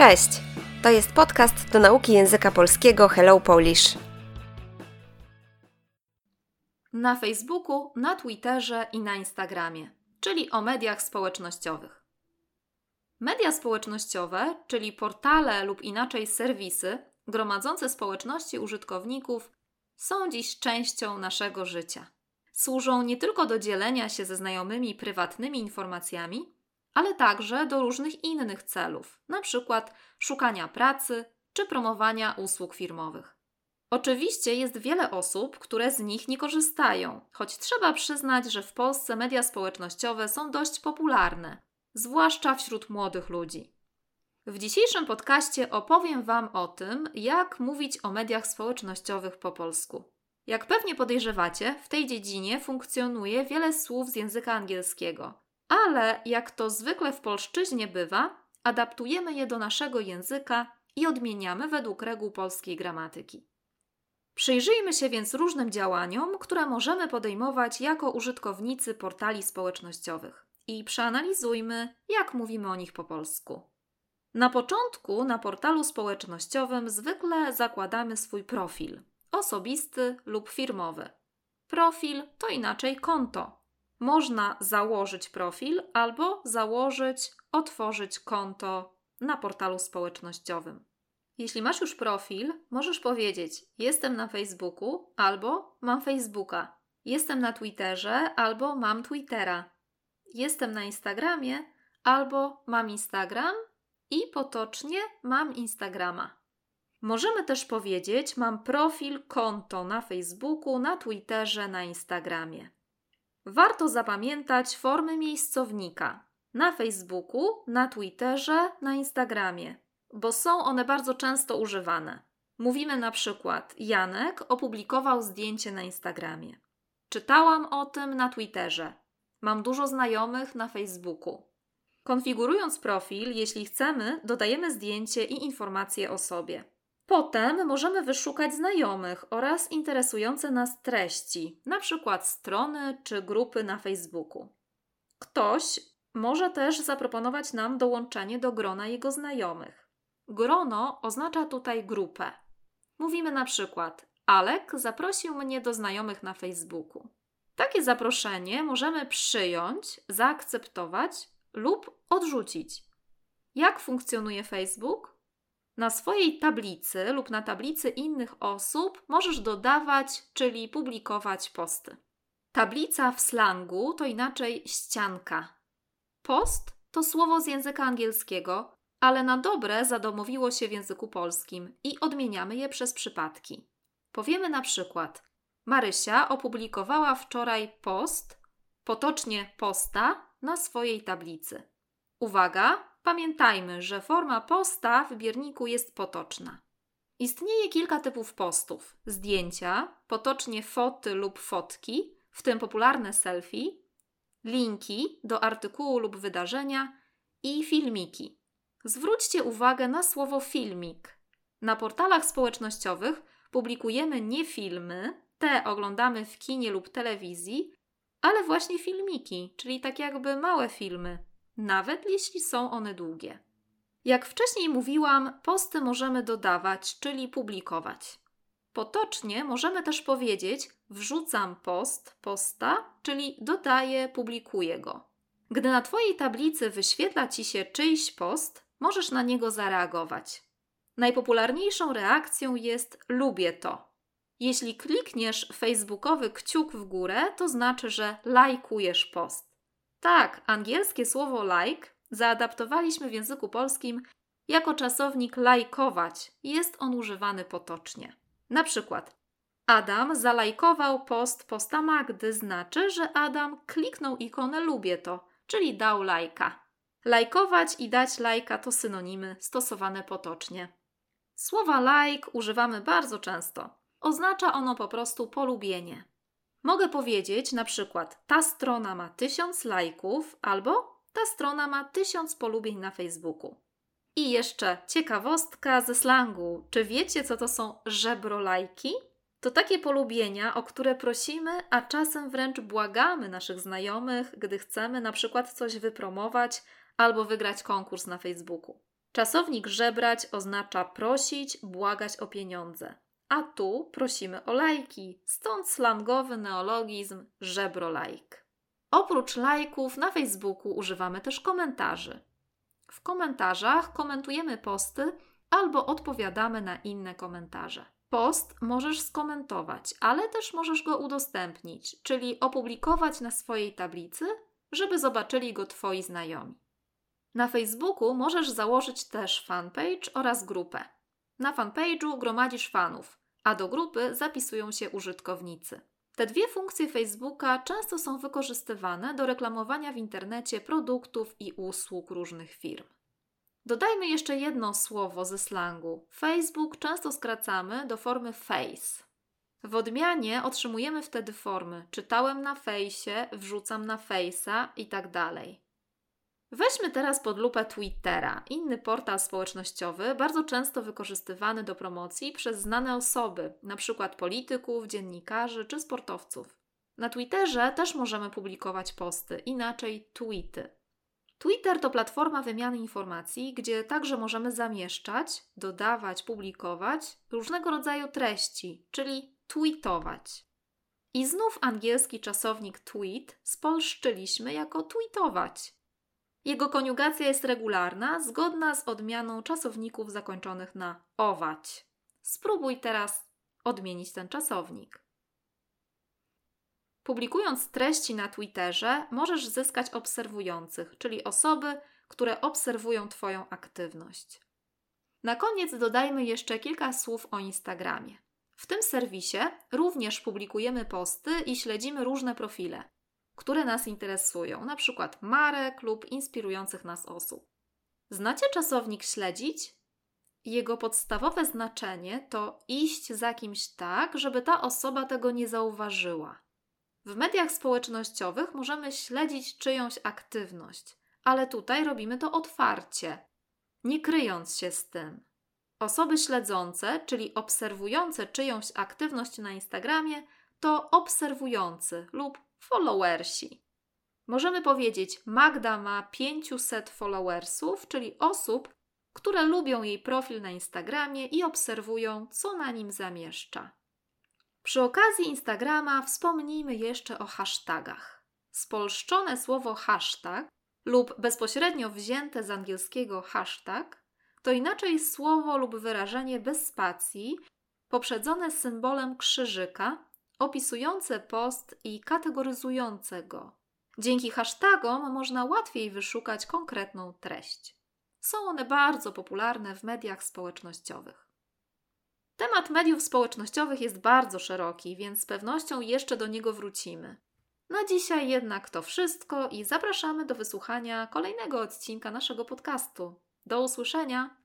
Cześć! To jest podcast do nauki języka polskiego Hello Polish. Na Facebooku, na Twitterze i na Instagramie, czyli o mediach społecznościowych. Media społecznościowe, czyli portale lub inaczej serwisy gromadzące społeczności użytkowników, są dziś częścią naszego życia. Służą nie tylko do dzielenia się ze znajomymi prywatnymi informacjami, ale także do różnych innych celów, np. szukania pracy czy promowania usług firmowych. Oczywiście jest wiele osób, które z nich nie korzystają, choć trzeba przyznać, że w Polsce media społecznościowe są dość popularne, zwłaszcza wśród młodych ludzi. W dzisiejszym podcaście opowiem Wam o tym, jak mówić o mediach społecznościowych po polsku. Jak pewnie podejrzewacie, w tej dziedzinie funkcjonuje wiele słów z języka angielskiego, ale jak to zwykle w polszczyźnie bywa, adaptujemy je do naszego języka i odmieniamy według reguł polskiej gramatyki. Przyjrzyjmy się więc różnym działaniom, które możemy podejmować jako użytkownicy portali społecznościowych i przeanalizujmy, jak mówimy o nich po polsku. Na początku na portalu społecznościowym zwykle zakładamy swój profil osobisty lub firmowy. Profil to inaczej konto, można założyć profil albo założyć, otworzyć konto na portalu społecznościowym. Jeśli masz już profil, możesz powiedzieć: Jestem na Facebooku albo mam Facebooka. Jestem na Twitterze albo mam Twittera. Jestem na Instagramie albo mam Instagram i potocznie mam Instagrama. Możemy też powiedzieć: Mam profil, konto na Facebooku, na Twitterze, na Instagramie. Warto zapamiętać formy miejscownika na Facebooku, na Twitterze, na Instagramie, bo są one bardzo często używane. Mówimy na przykład: Janek opublikował zdjęcie na Instagramie. Czytałam o tym na Twitterze. Mam dużo znajomych na Facebooku. Konfigurując profil, jeśli chcemy, dodajemy zdjęcie i informacje o sobie. Potem możemy wyszukać znajomych oraz interesujące nas treści, np. strony czy grupy na Facebooku. Ktoś może też zaproponować nam dołączenie do grona jego znajomych. Grono oznacza tutaj grupę. Mówimy na przykład: Alek zaprosił mnie do znajomych na Facebooku. Takie zaproszenie możemy przyjąć, zaakceptować lub odrzucić. Jak funkcjonuje Facebook? Na swojej tablicy lub na tablicy innych osób możesz dodawać, czyli publikować posty. Tablica w slangu to inaczej ścianka. Post to słowo z języka angielskiego, ale na dobre zadomowiło się w języku polskim i odmieniamy je przez przypadki. Powiemy na przykład: Marysia opublikowała wczoraj post, potocznie posta, na swojej tablicy. Uwaga, Pamiętajmy, że forma posta w wybierniku jest potoczna. Istnieje kilka typów postów: zdjęcia, potocznie foty lub fotki, w tym popularne selfie, linki do artykułu lub wydarzenia i filmiki. Zwróćcie uwagę na słowo filmik. Na portalach społecznościowych publikujemy nie filmy, te oglądamy w kinie lub telewizji, ale właśnie filmiki, czyli tak jakby małe filmy, nawet jeśli są one długie. Jak wcześniej mówiłam, posty możemy dodawać, czyli publikować. Potocznie możemy też powiedzieć wrzucam post, posta, czyli dodaję, publikuję go. Gdy na Twojej tablicy wyświetla Ci się czyjś post, możesz na niego zareagować. Najpopularniejszą reakcją jest lubię to. Jeśli klikniesz facebookowy kciuk w górę, to znaczy, że lajkujesz post. Tak, angielskie słowo like zaadaptowaliśmy w języku polskim jako czasownik lajkować. Jest on używany potocznie. Na przykład Adam zalajkował post posta Magdy, znaczy, że Adam kliknął ikonę lubię to, czyli dał lajka. Lajkować i dać lajka to synonimy stosowane potocznie. Słowa like używamy bardzo często. Oznacza ono po prostu polubienie. Mogę powiedzieć na przykład: ta strona ma tysiąc lajków, albo ta strona ma tysiąc polubień na Facebooku. I jeszcze ciekawostka ze slangu. Czy wiecie, co to są żebrolajki? To takie polubienia, o które prosimy, a czasem wręcz błagamy naszych znajomych, gdy chcemy na przykład coś wypromować albo wygrać konkurs na Facebooku. Czasownik żebrać oznacza prosić, błagać o pieniądze. A tu prosimy o lajki, stąd slangowy neologizm żebrolajk. Oprócz lajków na Facebooku używamy też komentarzy. W komentarzach komentujemy posty albo odpowiadamy na inne komentarze. Post możesz skomentować, ale też możesz go udostępnić, czyli opublikować na swojej tablicy, żeby zobaczyli go Twoi znajomi. Na Facebooku możesz założyć też fanpage oraz grupę. Na fanpage'u gromadzisz fanów, a do grupy zapisują się użytkownicy. Te dwie funkcje Facebooka często są wykorzystywane do reklamowania w internecie produktów i usług różnych firm. Dodajmy jeszcze jedno słowo ze slangu. Facebook często skracamy do formy face. W odmianie otrzymujemy wtedy formy czytałem na fejsie, wrzucam na face'a i tak. Weźmy teraz pod lupę Twittera, inny portal społecznościowy, bardzo często wykorzystywany do promocji przez znane osoby, np. polityków, dziennikarzy czy sportowców. Na Twitterze też możemy publikować posty, inaczej tweety. Twitter to platforma wymiany informacji, gdzie także możemy zamieszczać, dodawać, publikować różnego rodzaju treści, czyli tweetować. I znów angielski czasownik tweet spolszczyliśmy jako tweetować. Jego koniugacja jest regularna, zgodna z odmianą czasowników zakończonych na ować. Spróbuj teraz odmienić ten czasownik. Publikując treści na Twitterze, możesz zyskać obserwujących, czyli osoby, które obserwują Twoją aktywność. Na koniec dodajmy jeszcze kilka słów o Instagramie. W tym serwisie również publikujemy posty i śledzimy różne profile które nas interesują, na przykład marek lub inspirujących nas osób. Znacie czasownik śledzić? Jego podstawowe znaczenie to iść za kimś tak, żeby ta osoba tego nie zauważyła. W mediach społecznościowych możemy śledzić czyjąś aktywność, ale tutaj robimy to otwarcie, nie kryjąc się z tym. Osoby śledzące, czyli obserwujące czyjąś aktywność na Instagramie, to obserwujący lub followersi. Możemy powiedzieć, Magda ma 500 followersów, czyli osób, które lubią jej profil na Instagramie i obserwują, co na nim zamieszcza. Przy okazji Instagrama wspomnijmy jeszcze o hashtagach. Spolszczone słowo hashtag lub bezpośrednio wzięte z angielskiego hashtag to inaczej słowo lub wyrażenie bez spacji, poprzedzone symbolem krzyżyka opisujące post i kategoryzujące go. Dzięki hashtagom można łatwiej wyszukać konkretną treść. Są one bardzo popularne w mediach społecznościowych. Temat mediów społecznościowych jest bardzo szeroki, więc z pewnością jeszcze do niego wrócimy. Na dzisiaj jednak to wszystko i zapraszamy do wysłuchania kolejnego odcinka naszego podcastu. Do usłyszenia!